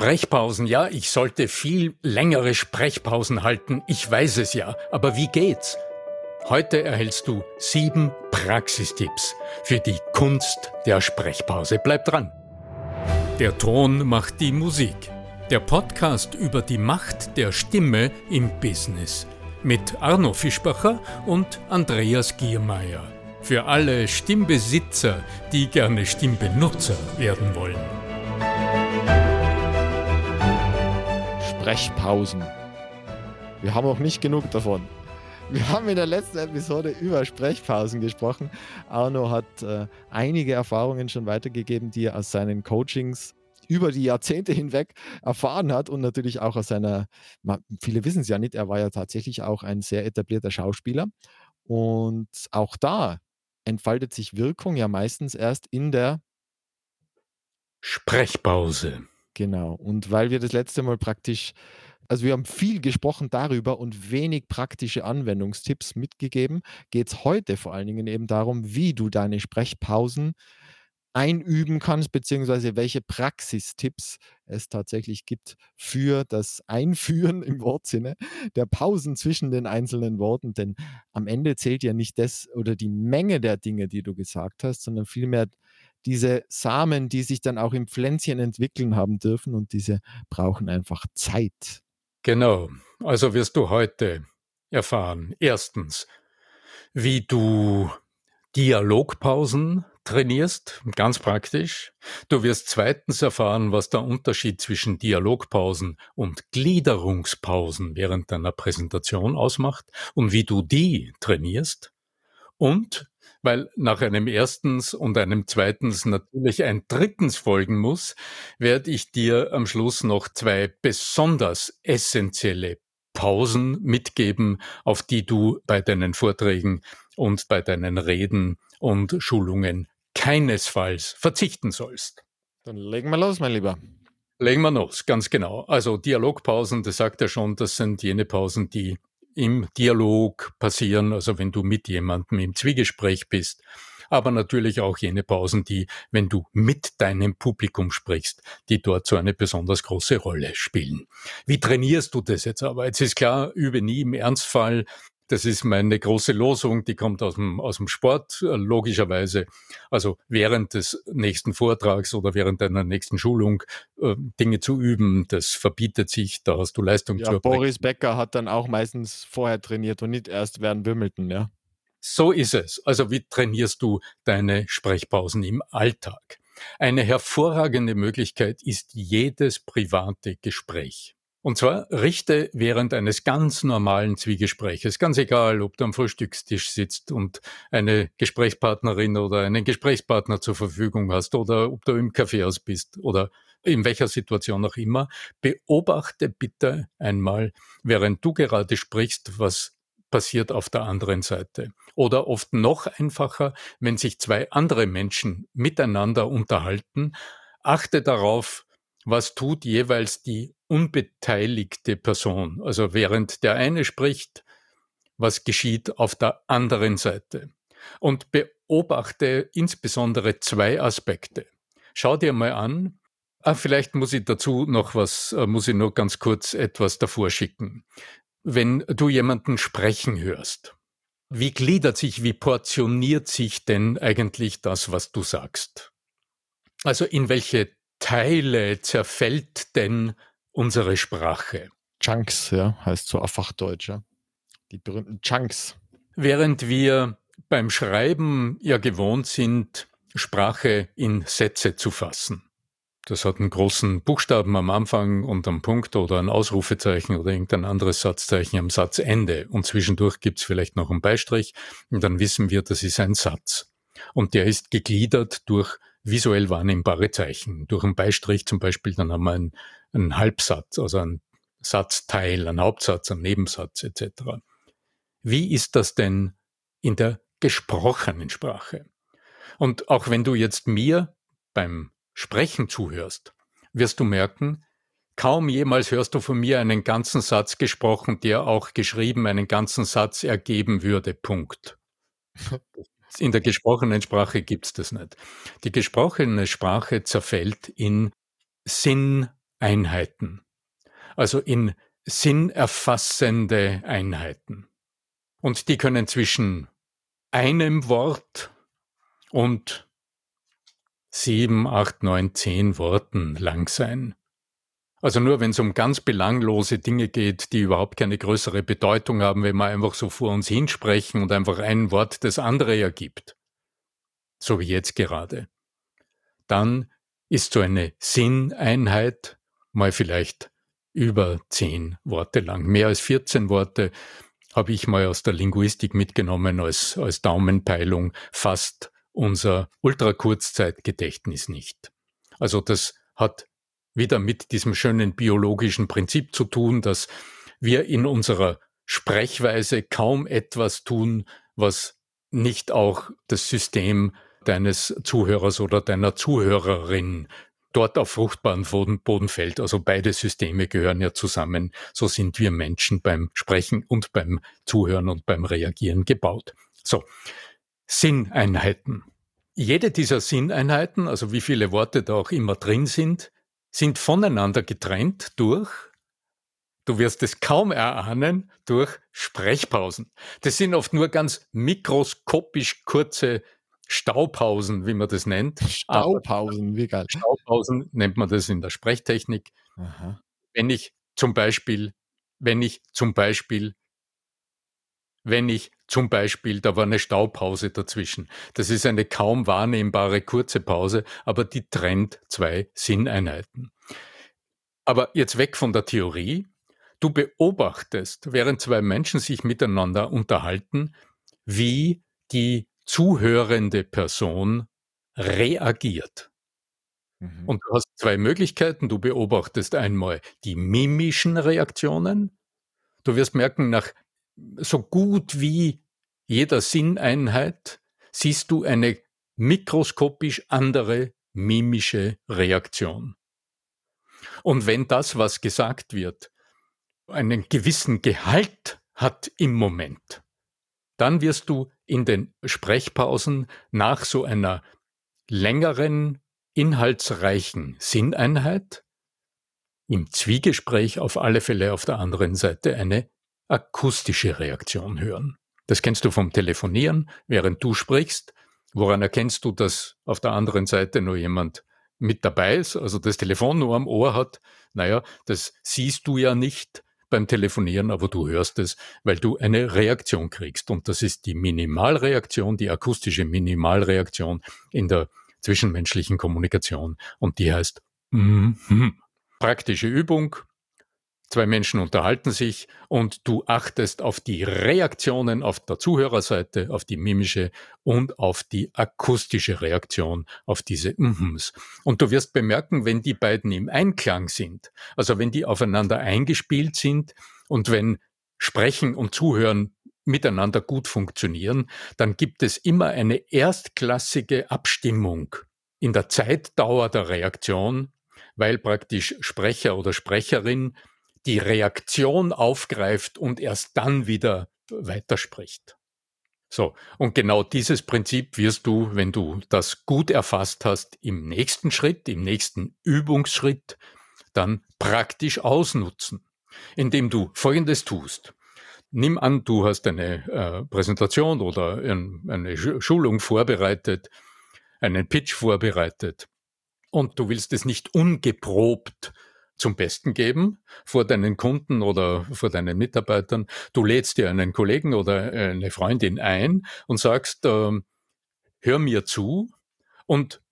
Sprechpausen, ja, ich sollte viel längere Sprechpausen halten, ich weiß es ja, aber wie geht's? Heute erhältst du sieben Praxistipps für die Kunst der Sprechpause. Bleib dran. Der Ton macht die Musik. Der Podcast über die Macht der Stimme im Business. Mit Arno Fischbacher und Andreas Giermeier. Für alle Stimmbesitzer, die gerne Stimmbenutzer werden wollen. Sprechpausen. Wir haben auch nicht genug davon. Wir haben in der letzten Episode über Sprechpausen gesprochen. Arno hat äh, einige Erfahrungen schon weitergegeben, die er aus seinen Coachings über die Jahrzehnte hinweg erfahren hat und natürlich auch aus seiner, viele wissen es ja nicht, er war ja tatsächlich auch ein sehr etablierter Schauspieler. Und auch da entfaltet sich Wirkung ja meistens erst in der Sprechpause. Genau. Und weil wir das letzte Mal praktisch, also wir haben viel gesprochen darüber und wenig praktische Anwendungstipps mitgegeben, geht es heute vor allen Dingen eben darum, wie du deine Sprechpausen einüben kannst, beziehungsweise welche Praxistipps es tatsächlich gibt für das Einführen im Wortsinne der Pausen zwischen den einzelnen Worten. Denn am Ende zählt ja nicht das oder die Menge der Dinge, die du gesagt hast, sondern vielmehr diese Samen, die sich dann auch im Pflänzchen entwickeln haben dürfen und diese brauchen einfach Zeit. Genau, also wirst du heute erfahren, erstens, wie du Dialogpausen trainierst, ganz praktisch. Du wirst zweitens erfahren, was der Unterschied zwischen Dialogpausen und Gliederungspausen während deiner Präsentation ausmacht und wie du die trainierst. Und weil nach einem erstens und einem zweitens natürlich ein drittens folgen muss, werde ich dir am Schluss noch zwei besonders essentielle Pausen mitgeben, auf die du bei deinen Vorträgen und bei deinen Reden und Schulungen keinesfalls verzichten sollst. Dann legen wir los, mein Lieber. Legen wir los, ganz genau. Also Dialogpausen, das sagt er schon, das sind jene Pausen, die im Dialog passieren, also wenn du mit jemandem im Zwiegespräch bist, aber natürlich auch jene Pausen, die, wenn du mit deinem Publikum sprichst, die dort so eine besonders große Rolle spielen. Wie trainierst du das jetzt aber? Jetzt ist klar, übe nie im Ernstfall, das ist meine große Losung, die kommt aus dem, aus dem Sport, äh, logischerweise. Also während des nächsten Vortrags oder während deiner nächsten Schulung äh, Dinge zu üben, das verbietet sich, da hast du Leistung ja, zu erbringen. Boris Becker hat dann auch meistens vorher trainiert und nicht erst während Wimbledon, ja. So ist es. Also wie trainierst du deine Sprechpausen im Alltag? Eine hervorragende Möglichkeit ist jedes private Gespräch. Und zwar richte während eines ganz normalen Zwiegespräches, ganz egal, ob du am Frühstückstisch sitzt und eine Gesprächspartnerin oder einen Gesprächspartner zur Verfügung hast oder ob du im Kaffeehaus bist oder in welcher Situation auch immer, beobachte bitte einmal, während du gerade sprichst, was passiert auf der anderen Seite. Oder oft noch einfacher, wenn sich zwei andere Menschen miteinander unterhalten, achte darauf, was tut jeweils die unbeteiligte Person? Also während der eine spricht, was geschieht auf der anderen Seite? Und beobachte insbesondere zwei Aspekte. Schau dir mal an, ah, vielleicht muss ich dazu noch was, äh, muss ich nur ganz kurz etwas davor schicken. Wenn du jemanden sprechen hörst, wie gliedert sich, wie portioniert sich denn eigentlich das, was du sagst? Also in welche Teile zerfällt denn unsere Sprache? Chunks, ja, heißt so auf Fachdeutsch, ja. Die berühmten Chunks. Während wir beim Schreiben ja gewohnt sind, Sprache in Sätze zu fassen. Das hat einen großen Buchstaben am Anfang und am Punkt oder ein Ausrufezeichen oder irgendein anderes Satzzeichen am Satzende. Und zwischendurch gibt's vielleicht noch einen Beistrich und dann wissen wir, das ist ein Satz. Und der ist gegliedert durch visuell wahrnehmbare Zeichen. Durch einen Beistrich zum Beispiel, dann haben wir einen, einen Halbsatz, also einen Satzteil, einen Hauptsatz, einen Nebensatz etc. Wie ist das denn in der gesprochenen Sprache? Und auch wenn du jetzt mir beim Sprechen zuhörst, wirst du merken, kaum jemals hörst du von mir einen ganzen Satz gesprochen, der auch geschrieben einen ganzen Satz ergeben würde. Punkt. In der gesprochenen Sprache gibt's das nicht. Die gesprochene Sprache zerfällt in Sinn Einheiten, also in sinnerfassende Einheiten. Und die können zwischen einem Wort und sieben, acht, neun, zehn Worten lang sein. Also nur wenn es um ganz belanglose Dinge geht, die überhaupt keine größere Bedeutung haben, wenn wir einfach so vor uns hinsprechen und einfach ein Wort das andere ergibt, so wie jetzt gerade, dann ist so eine Sinneinheit mal vielleicht über zehn Worte lang. Mehr als 14 Worte habe ich mal aus der Linguistik mitgenommen als, als Daumenpeilung, fast unser Ultrakurzzeitgedächtnis nicht. Also das hat wieder mit diesem schönen biologischen Prinzip zu tun, dass wir in unserer Sprechweise kaum etwas tun, was nicht auch das System deines Zuhörers oder deiner Zuhörerin dort auf fruchtbaren Boden fällt. Also beide Systeme gehören ja zusammen. So sind wir Menschen beim Sprechen und beim Zuhören und beim Reagieren gebaut. So, Sinneinheiten. Jede dieser Sinneinheiten, also wie viele Worte da auch immer drin sind, sind voneinander getrennt durch, du wirst es kaum erahnen, durch Sprechpausen. Das sind oft nur ganz mikroskopisch kurze Staupausen, wie man das nennt. Staupausen, wie geil. Staupausen nennt man das in der Sprechtechnik. Aha. Wenn ich zum Beispiel, wenn ich zum Beispiel, wenn ich zum Beispiel, da war eine Staupause dazwischen. Das ist eine kaum wahrnehmbare kurze Pause, aber die trennt zwei Sinneinheiten. Aber jetzt weg von der Theorie. Du beobachtest, während zwei Menschen sich miteinander unterhalten, wie die zuhörende Person reagiert. Mhm. Und du hast zwei Möglichkeiten. Du beobachtest einmal die mimischen Reaktionen. Du wirst merken, nach so gut wie jeder Sinneinheit siehst du eine mikroskopisch andere mimische Reaktion. Und wenn das, was gesagt wird, einen gewissen Gehalt hat im Moment, dann wirst du in den Sprechpausen nach so einer längeren, inhaltsreichen Sinneinheit im Zwiegespräch auf alle Fälle auf der anderen Seite eine akustische Reaktion hören. Das kennst du vom Telefonieren, während du sprichst. Woran erkennst du, dass auf der anderen Seite nur jemand mit dabei ist, also das Telefon nur am Ohr hat? Naja, das siehst du ja nicht beim Telefonieren, aber du hörst es, weil du eine Reaktion kriegst. Und das ist die Minimalreaktion, die akustische Minimalreaktion in der zwischenmenschlichen Kommunikation. Und die heißt mm -hmm. praktische Übung, Zwei Menschen unterhalten sich und du achtest auf die Reaktionen auf der Zuhörerseite, auf die mimische und auf die akustische Reaktion auf diese Mhms. Und du wirst bemerken, wenn die beiden im Einklang sind, also wenn die aufeinander eingespielt sind und wenn Sprechen und Zuhören miteinander gut funktionieren, dann gibt es immer eine erstklassige Abstimmung in der Zeitdauer der Reaktion, weil praktisch Sprecher oder Sprecherin die Reaktion aufgreift und erst dann wieder weiterspricht. So, und genau dieses Prinzip wirst du, wenn du das gut erfasst hast, im nächsten Schritt, im nächsten Übungsschritt, dann praktisch ausnutzen, indem du Folgendes tust. Nimm an, du hast eine äh, Präsentation oder ein, eine Schulung vorbereitet, einen Pitch vorbereitet und du willst es nicht ungeprobt zum Besten geben vor deinen Kunden oder vor deinen Mitarbeitern. Du lädst dir einen Kollegen oder eine Freundin ein und sagst, äh, hör mir zu und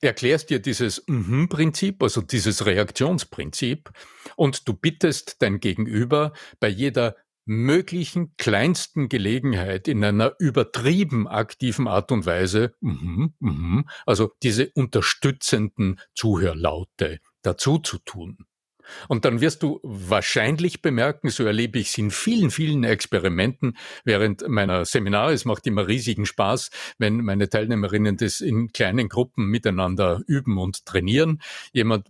erklärst dir dieses Mhm-Prinzip, also dieses Reaktionsprinzip, und du bittest dein Gegenüber bei jeder möglichen kleinsten Gelegenheit in einer übertrieben aktiven Art und Weise, mhm, mhm, also diese unterstützenden Zuhörlaute dazu zu tun. Und dann wirst du wahrscheinlich bemerken, so erlebe ich es in vielen, vielen Experimenten während meiner Seminare. Es macht immer riesigen Spaß, wenn meine Teilnehmerinnen das in kleinen Gruppen miteinander üben und trainieren. Jemand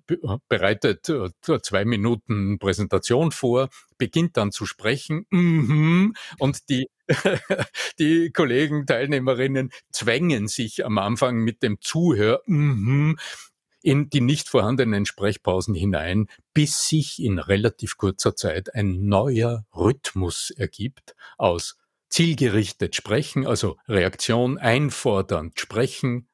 bereitet äh, zwei Minuten Präsentation vor, beginnt dann zu sprechen mhm, und die die Kollegen, Teilnehmerinnen zwängen sich am Anfang mit dem Zuhör mhm, in die nicht vorhandenen Sprechpausen hinein, bis sich in relativ kurzer Zeit ein neuer Rhythmus ergibt aus zielgerichtet sprechen, also Reaktion einfordernd sprechen,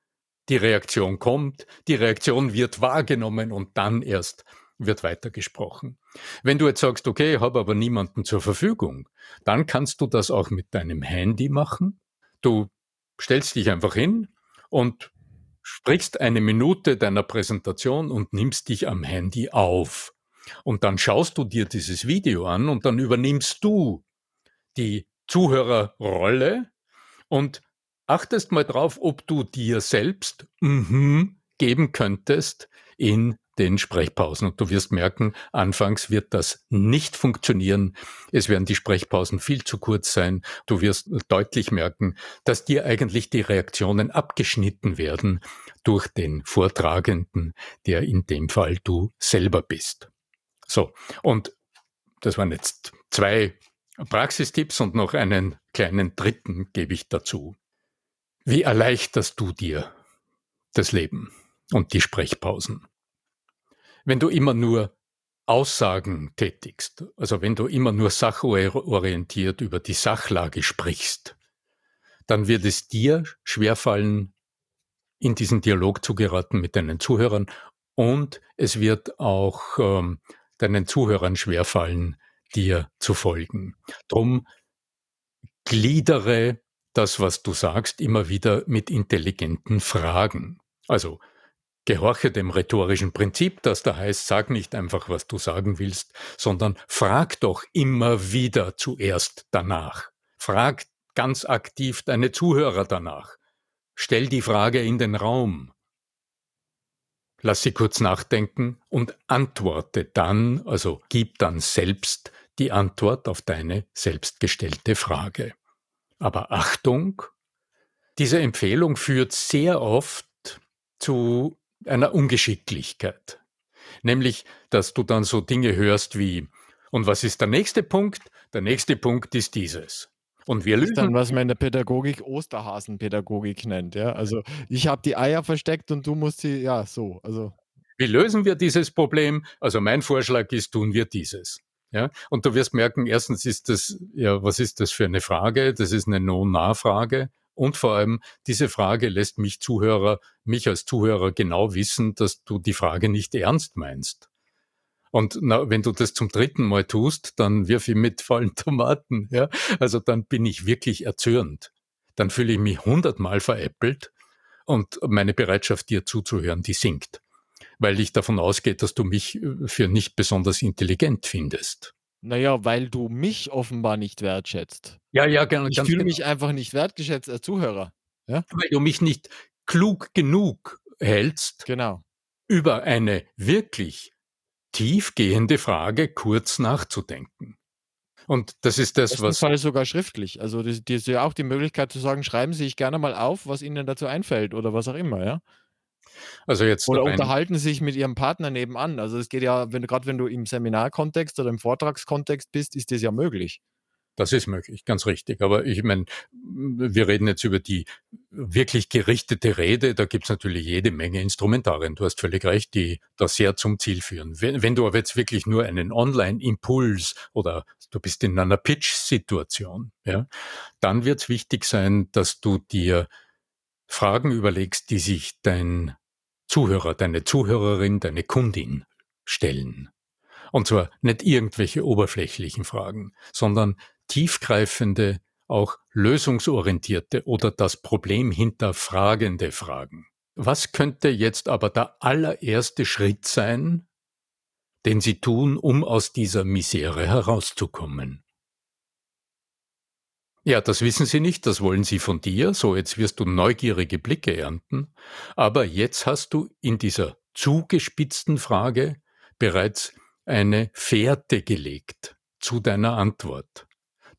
die Reaktion kommt, die Reaktion wird wahrgenommen und dann erst wird weitergesprochen. Wenn du jetzt sagst, okay, ich habe aber niemanden zur Verfügung, dann kannst du das auch mit deinem Handy machen. Du stellst dich einfach hin und sprichst eine Minute deiner Präsentation und nimmst dich am Handy auf. Und dann schaust du dir dieses Video an und dann übernimmst du die Zuhörerrolle und achtest mal drauf, ob du dir selbst mhm geben könntest in den Sprechpausen. Und du wirst merken, anfangs wird das nicht funktionieren. Es werden die Sprechpausen viel zu kurz sein. Du wirst deutlich merken, dass dir eigentlich die Reaktionen abgeschnitten werden durch den Vortragenden, der in dem Fall du selber bist. So. Und das waren jetzt zwei Praxistipps und noch einen kleinen dritten gebe ich dazu. Wie erleichterst du dir das Leben und die Sprechpausen? Wenn du immer nur Aussagen tätigst, also wenn du immer nur sachorientiert über die Sachlage sprichst, dann wird es dir schwerfallen, in diesen Dialog zu geraten mit deinen Zuhörern und es wird auch ähm, deinen Zuhörern schwerfallen, dir zu folgen. Drum gliedere das, was du sagst, immer wieder mit intelligenten Fragen. Also gehorche dem rhetorischen Prinzip, das da heißt, sag nicht einfach, was du sagen willst, sondern frag doch immer wieder zuerst danach. Frag ganz aktiv deine Zuhörer danach. Stell die Frage in den Raum. Lass sie kurz nachdenken und antworte dann, also gib dann selbst die Antwort auf deine selbstgestellte Frage. Aber Achtung, diese Empfehlung führt sehr oft zu einer Ungeschicklichkeit. Nämlich, dass du dann so Dinge hörst wie, und was ist der nächste Punkt? Der nächste Punkt ist dieses. Und wir lösen. Das ist dann, was man in der Pädagogik Osterhasenpädagogik nennt. Ja? Also ich habe die Eier versteckt und du musst sie, ja, so. Also. Wie lösen wir dieses Problem? Also mein Vorschlag ist, tun wir dieses. Ja, und du wirst merken, erstens ist das, ja, was ist das für eine Frage? Das ist eine No-Nah-Frage. Und vor allem, diese Frage lässt mich Zuhörer, mich als Zuhörer genau wissen, dass du die Frage nicht ernst meinst. Und na, wenn du das zum dritten Mal tust, dann wirf ich mit vollen Tomaten. Ja? Also dann bin ich wirklich erzürnt. Dann fühle ich mich hundertmal veräppelt und meine Bereitschaft, dir zuzuhören, die sinkt weil ich davon ausgehe, dass du mich äh, für nicht besonders intelligent findest. Naja, weil du mich offenbar nicht wertschätzt. Ja, ja, genau. Ich fühle genau. mich einfach nicht wertgeschätzt als Zuhörer. Ja? Weil du mich nicht klug genug hältst, genau. über eine wirklich tiefgehende Frage kurz nachzudenken. Und das ist das, was. Fall sogar schriftlich. Also, das, das ist ja auch die Möglichkeit zu sagen, schreiben Sie sich gerne mal auf, was Ihnen dazu einfällt oder was auch immer, ja. Also jetzt oder unterhalten Sie sich mit Ihrem Partner nebenan. Also es geht ja, wenn gerade wenn du im Seminarkontext oder im Vortragskontext bist, ist das ja möglich. Das ist möglich, ganz richtig. Aber ich meine, wir reden jetzt über die wirklich gerichtete Rede. Da gibt's natürlich jede Menge Instrumentarien. Du hast völlig recht, die da sehr zum Ziel führen. Wenn, wenn du aber jetzt wirklich nur einen Online-Impuls oder du bist in einer Pitch-Situation, ja, dann wird's wichtig sein, dass du dir Fragen überlegst, die sich dein Zuhörer, deine Zuhörerin, deine Kundin stellen. Und zwar nicht irgendwelche oberflächlichen Fragen, sondern tiefgreifende, auch lösungsorientierte oder das Problem hinterfragende Fragen. Was könnte jetzt aber der allererste Schritt sein, den Sie tun, um aus dieser Misere herauszukommen? Ja, das wissen sie nicht, das wollen sie von dir. So, jetzt wirst du neugierige Blicke ernten. Aber jetzt hast du in dieser zugespitzten Frage bereits eine Fährte gelegt zu deiner Antwort.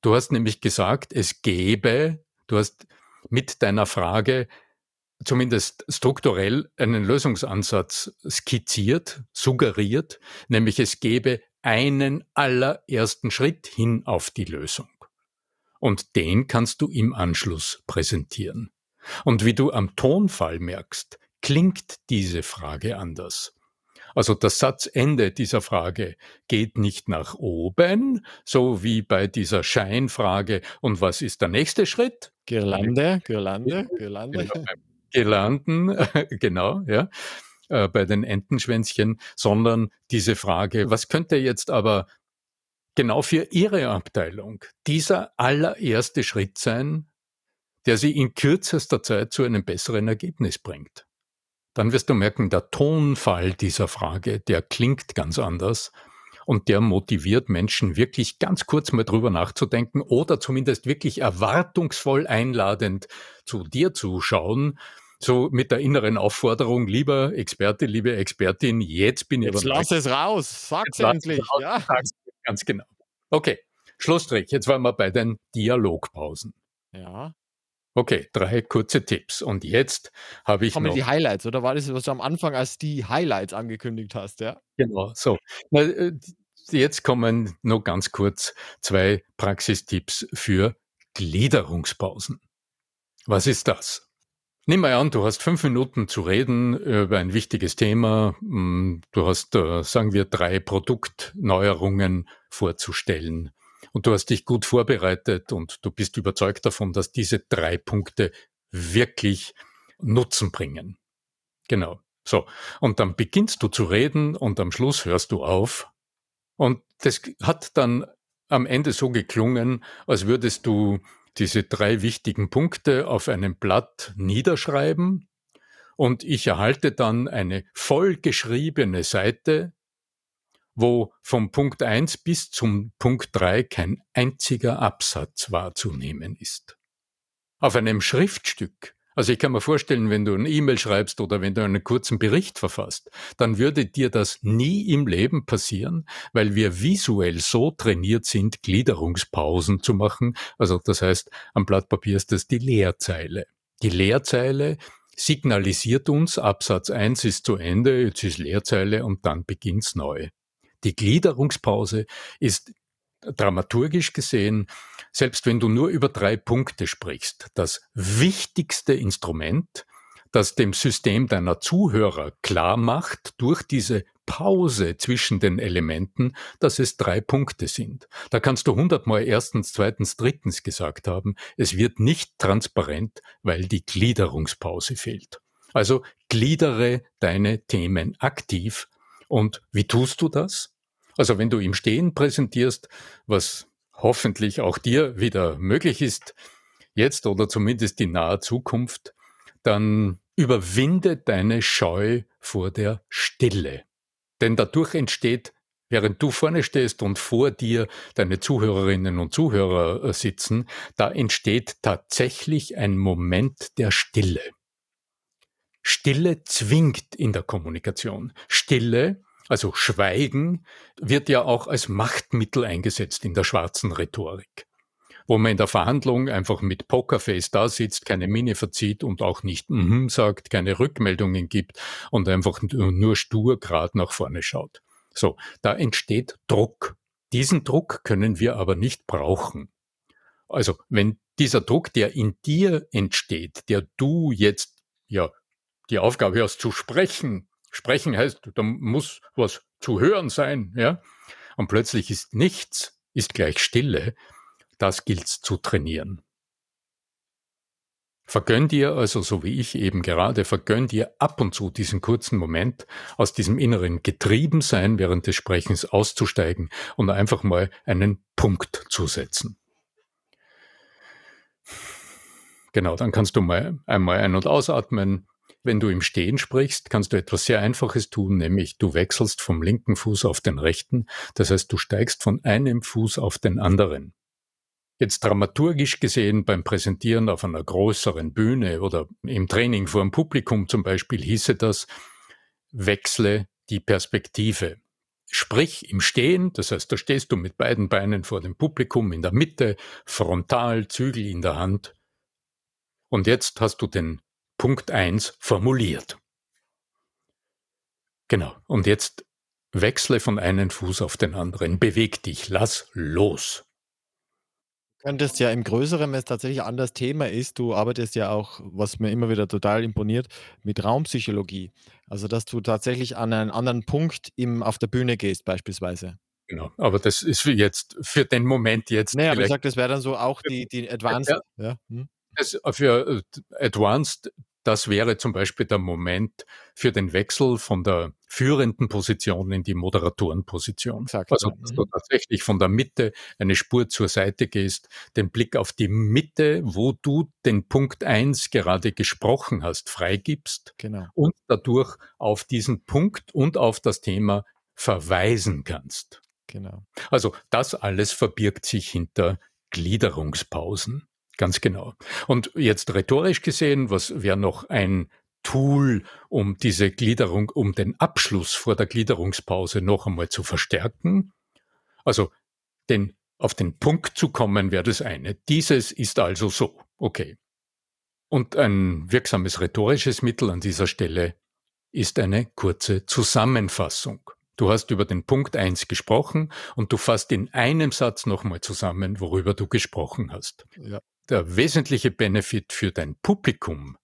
Du hast nämlich gesagt, es gäbe, du hast mit deiner Frage zumindest strukturell einen Lösungsansatz skizziert, suggeriert, nämlich es gäbe einen allerersten Schritt hin auf die Lösung. Und den kannst du im Anschluss präsentieren. Und wie du am Tonfall merkst, klingt diese Frage anders. Also das Satzende dieser Frage geht nicht nach oben, so wie bei dieser Scheinfrage. Und was ist der nächste Schritt? Girlande, Girlande, Girlande. Genau, Girlanden, genau, ja, äh, bei den Entenschwänzchen, sondern diese Frage, was könnte jetzt aber genau für Ihre Abteilung dieser allererste Schritt sein, der Sie in kürzester Zeit zu einem besseren Ergebnis bringt? Dann wirst du merken, der Tonfall dieser Frage, der klingt ganz anders und der motiviert Menschen wirklich ganz kurz mal drüber nachzudenken oder zumindest wirklich erwartungsvoll einladend zu dir zu schauen. So mit der inneren Aufforderung, lieber Experte, liebe Expertin, jetzt bin ich Jetzt lass es raus, sag's endlich. Raus, ja. Sag's ganz genau. Okay, Schlussstrich. Jetzt waren wir bei den Dialogpausen. Ja. Okay, drei kurze Tipps. Und jetzt habe ich Kommen noch... die Highlights, oder war das, was du am Anfang als die Highlights angekündigt hast, ja? Genau, so. Äh, jetzt kommen noch ganz kurz zwei Praxistipps für Gliederungspausen. Was ist das? Nimm mal an, du hast fünf Minuten zu reden über ein wichtiges Thema. Hm, du hast, äh, sagen wir, drei Produktneuerungen vorzustellen. Und du hast dich gut vorbereitet und du bist überzeugt davon, dass diese drei Punkte wirklich Nutzen bringen. Genau. So. Und dann beginnst du zu reden und am Schluss hörst du auf. Und das hat dann am Ende so geklungen, als würdest du diese drei wichtigen Punkte auf einem Blatt niederschreiben und ich erhalte dann eine vollgeschriebene Seite wo vom Punkt 1 bis zum Punkt 3 kein einziger Absatz wahrzunehmen ist. Auf einem Schriftstück, also ich kann mir vorstellen, wenn du ein E-Mail schreibst oder wenn du einen kurzen Bericht verfasst, dann würde dir das nie im Leben passieren, weil wir visuell so trainiert sind, Gliederungspausen zu machen. Also das heißt, am Blatt Papier ist das die Leerzeile. Die Leerzeile signalisiert uns, Absatz 1 ist zu Ende, jetzt ist Leerzeile und dann beginnt's neu. Die Gliederungspause ist dramaturgisch gesehen, selbst wenn du nur über drei Punkte sprichst, das wichtigste Instrument, das dem System deiner Zuhörer klar macht durch diese Pause zwischen den Elementen, dass es drei Punkte sind. Da kannst du hundertmal erstens, zweitens, drittens gesagt haben. Es wird nicht transparent, weil die Gliederungspause fehlt. Also gliedere deine Themen aktiv und wie tust du das? Also wenn du im Stehen präsentierst, was hoffentlich auch dir wieder möglich ist, jetzt oder zumindest in naher Zukunft, dann überwinde deine Scheu vor der Stille. Denn dadurch entsteht, während du vorne stehst und vor dir deine Zuhörerinnen und Zuhörer äh, sitzen, da entsteht tatsächlich ein Moment der Stille. Stille zwingt in der Kommunikation. Stille, also Schweigen, wird ja auch als Machtmittel eingesetzt in der schwarzen Rhetorik. Wo man in der Verhandlung einfach mit Pokerface da sitzt, keine Miene verzieht und auch nicht mm sagt, keine Rückmeldungen gibt und einfach nur stur gerade nach vorne schaut. So, da entsteht Druck. Diesen Druck können wir aber nicht brauchen. Also, wenn dieser Druck, der in dir entsteht, der du jetzt ja die Aufgabe hast zu sprechen. Sprechen heißt, da muss was zu hören sein, ja. Und plötzlich ist nichts, ist gleich Stille. Das gilt zu trainieren. Vergönn dir also, so wie ich eben gerade, vergönn dir ab und zu diesen kurzen Moment, aus diesem inneren Getriebensein während des Sprechens auszusteigen und einfach mal einen Punkt zu setzen. Genau, dann kannst du mal einmal ein- und ausatmen, wenn du im Stehen sprichst, kannst du etwas sehr Einfaches tun, nämlich du wechselst vom linken Fuß auf den rechten. Das heißt, du steigst von einem Fuß auf den anderen. Jetzt dramaturgisch gesehen beim Präsentieren auf einer größeren Bühne oder im Training vor dem Publikum zum Beispiel hieße das, wechsle die Perspektive. Sprich im Stehen, das heißt, da stehst du mit beiden Beinen vor dem Publikum in der Mitte, frontal, Zügel in der Hand. Und jetzt hast du den Punkt 1 formuliert. Genau. Und jetzt wechsle von einem Fuß auf den anderen. Beweg dich. Lass los. könntest ja im Größeren, wenn es tatsächlich ein anderes Thema ist du arbeitest ja auch, was mir immer wieder total imponiert, mit Raumpsychologie. Also, dass du tatsächlich an einen anderen Punkt im auf der Bühne gehst beispielsweise. Genau, aber das ist für jetzt für den Moment jetzt aber ich vielleicht sage, das wäre dann so auch die die Advanced ja, ja, mhm. das für, äh, Advanced, das wäre zum Beispiel der Moment für den Wechsel von der führenden Position in die Moderatorenposition. Exakt, Also, dass du Mhm. tatsächlich von der Mitte eine Spur zur Seite gehst, den Blick auf die Mitte, wo du den Punkt 1 gerade gesprochen hast, freigibst Genau. und dadurch auf diesen Punkt und auf das Thema verweisen kannst. Genau. Also, das alles verbirgt sich hinter Gliederungspausen. Ganz genau. Und jetzt rhetorisch gesehen, was wäre noch ein Tool, um diese Gliederung um den Abschluss vor der Gliederungspause noch einmal zu verstärken? Also, den auf den Punkt zu kommen, wäre das eine. Dieses ist also so. Okay. Und ein wirksames rhetorisches Mittel an dieser Stelle ist eine kurze Zusammenfassung. Du hast über den Punkt 1 gesprochen und du fasst in einem Satz nochmal zusammen, worüber du gesprochen hast. Ja. Der wesentliche Benefit für dein Publikum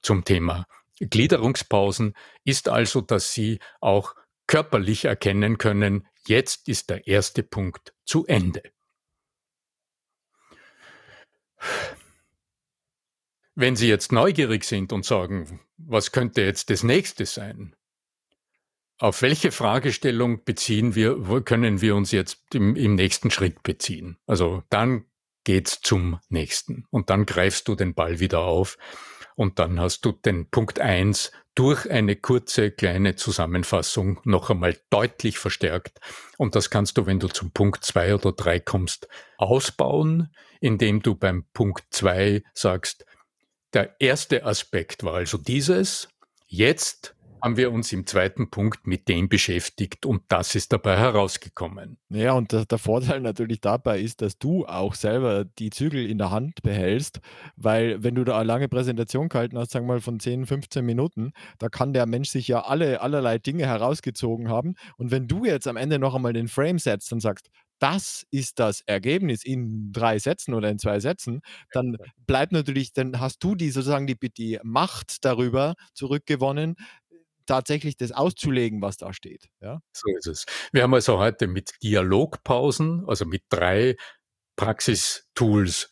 zum Thema Gliederungspausen ist also, dass sie auch körperlich erkennen können, jetzt ist der erste Punkt zu Ende. Wenn Sie jetzt neugierig sind und sagen, was könnte jetzt das nächste sein? Auf welche Fragestellung beziehen wir, können wir uns jetzt im, im nächsten Schritt beziehen? Also dann geht's zum nächsten. Und dann greifst du den Ball wieder auf und dann hast du den Punkt eins durch eine kurze kleine Zusammenfassung noch einmal deutlich verstärkt. Und das kannst du, wenn du zum Punkt zwei oder drei kommst, ausbauen, indem du beim Punkt zwei sagst, der erste Aspekt war also dieses, jetzt haben wir uns im zweiten Punkt mit dem beschäftigt und das ist dabei herausgekommen. Ja, und der der Vorteil natürlich dabei ist, dass du auch selber die Zügel in der Hand behältst, weil wenn du da eine lange Präsentation gehalten hast, sagen wir mal von 10, 15 Minuten, da kann der Mensch sich ja alle allerlei Dinge herausgezogen haben. Und wenn du jetzt am Ende noch einmal den Frame setzt und sagst: „Das ist das Ergebnis in 3 Sätzen oder in 2 Sätzen“, dann bleibt natürlich dann hast du die sozusagen die die Macht darüber zurückgewonnen, tatsächlich das auszulegen, was da steht, ja? So ist es. Wir haben also heute mit Dialogpausen, also mit drei Praxistools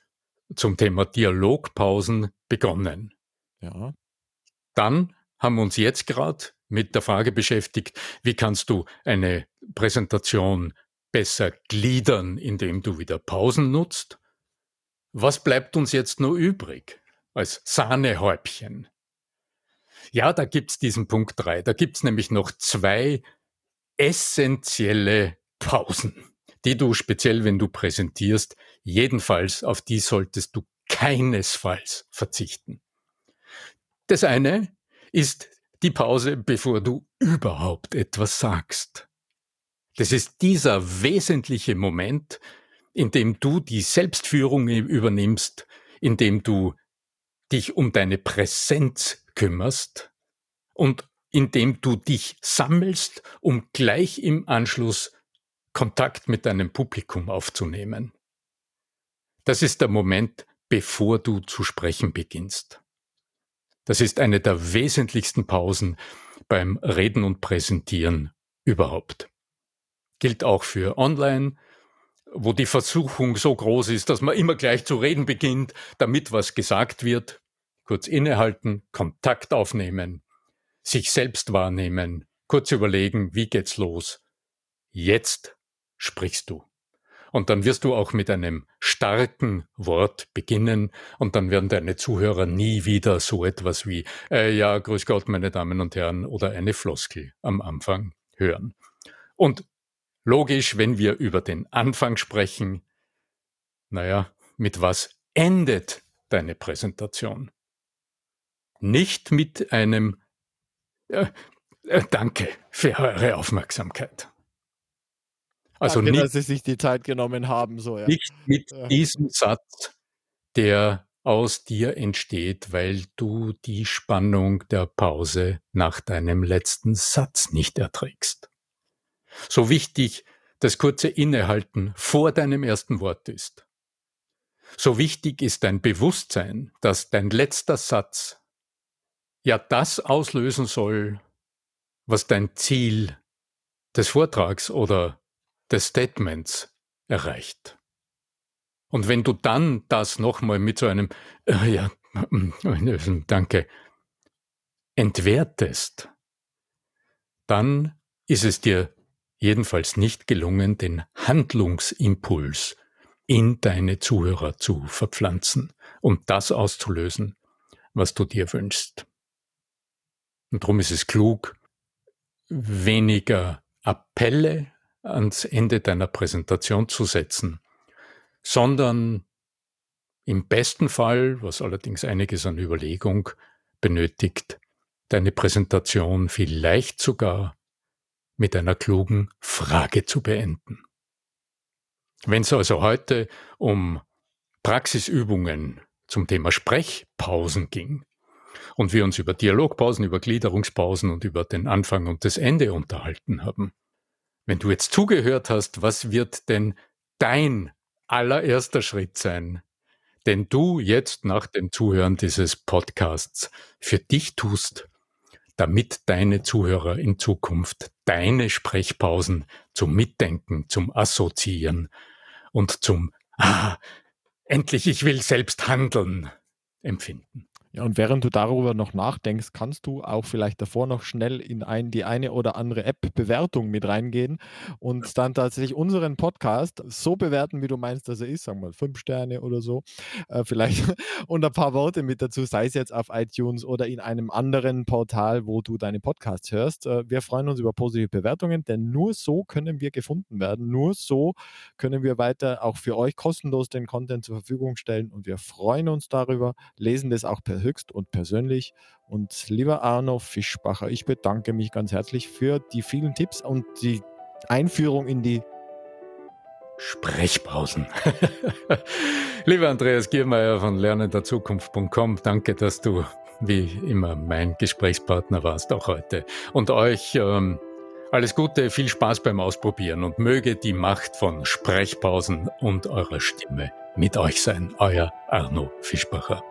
zum Thema Dialogpausen begonnen. Ja. Dann haben wir uns jetzt gerade mit der Frage beschäftigt, wie kannst du eine Präsentation besser gliedern, indem du wieder Pausen nutzt? Was bleibt uns jetzt nur übrig als Sahnehäubchen? Ja, da gibt's diesen Punkt drei. Da gibt's nämlich noch zwei essentielle Pausen, die du speziell, wenn du präsentierst, jedenfalls auf die solltest du keinesfalls verzichten. Das eine ist die Pause, bevor du überhaupt etwas sagst. Das ist dieser wesentliche Moment, in dem du die Selbstführung übernimmst, in dem du dich um deine Präsenz kümmerst und indem du dich sammelst, um gleich im Anschluss Kontakt mit deinem Publikum aufzunehmen. Das ist der Moment, bevor du zu sprechen beginnst. Das ist eine der wesentlichsten Pausen beim Reden und Präsentieren überhaupt. Gilt auch für Online, wo die Versuchung so groß ist, dass man immer gleich zu reden beginnt, damit was gesagt wird. Kurz innehalten, Kontakt aufnehmen, sich selbst wahrnehmen, kurz überlegen, wie geht's los. Jetzt sprichst du. Und dann wirst du auch mit einem starken Wort beginnen und dann werden deine Zuhörer nie wieder so etwas wie, äh, ja, grüß Gott, meine Damen und Herren, oder eine Floskel am Anfang hören. Und logisch, wenn wir über den Anfang sprechen, naja, mit was endet deine Präsentation? Nicht mit einem äh, äh, Danke für eure Aufmerksamkeit. Also Danke, nicht, dass Sie sich die Zeit genommen haben, so, ja. nicht mit Ja. diesem Satz, der aus dir entsteht, weil du die Spannung der Pause nach deinem letzten Satz nicht erträgst. So wichtig das kurze Innehalten vor deinem ersten Wort ist, So wichtig ist dein Bewusstsein, dass dein letzter Satz ja das auslösen soll, was dein Ziel des Vortrags oder des Statements erreicht. Und wenn du dann das nochmal mit so einem, äh, ja, danke, entwertest, dann ist es dir jedenfalls nicht gelungen, den Handlungsimpuls in deine Zuhörer zu verpflanzen und das auszulösen, was du dir wünschst. Und darum ist es klug, weniger Appelle ans Ende deiner Präsentation zu setzen, sondern im besten Fall, was allerdings einiges an Überlegung benötigt, deine Präsentation vielleicht sogar mit einer klugen Frage zu beenden. Wenn es also heute um Praxisübungen zum Thema Sprechpausen ging und wir uns über Dialogpausen, über Gliederungspausen und über den Anfang und das Ende unterhalten haben, wenn du jetzt zugehört hast, was wird denn dein allererster Schritt sein, den du jetzt nach dem Zuhören dieses Podcasts für dich tust, damit deine Zuhörer in Zukunft deine Sprechpausen zum Mitdenken, zum Assoziieren und zum Ah, endlich, ich will selbst handeln empfinden. Ja, und während du darüber noch nachdenkst, kannst du auch vielleicht davor noch schnell in ein, die eine oder andere App-Bewertung mit reingehen und dann tatsächlich unseren Podcast so bewerten, wie du meinst, dass er ist, sagen wir mal fünf Sterne oder so, äh, vielleicht und ein paar Worte mit dazu, sei es jetzt auf iTunes oder in einem anderen Portal, wo du deine Podcasts hörst. Äh, wir freuen uns über positive Bewertungen, denn nur so können wir gefunden werden. Nur so können wir weiter auch für euch kostenlos den Content zur Verfügung stellen und wir freuen uns darüber, lesen das auch per höchst und persönlich. Und lieber Arno Fischbacher, ich bedanke mich ganz herzlich für die vielen Tipps und die Einführung in die Sprechpausen. Lieber Andreas Giermeier von lernenderzukunft.com, danke, dass du wie immer mein Gesprächspartner warst, auch heute. Und euch ähm, alles Gute, viel Spaß beim Ausprobieren und möge die Macht von Sprechpausen und eurer Stimme mit euch sein. Euer Arno Fischbacher.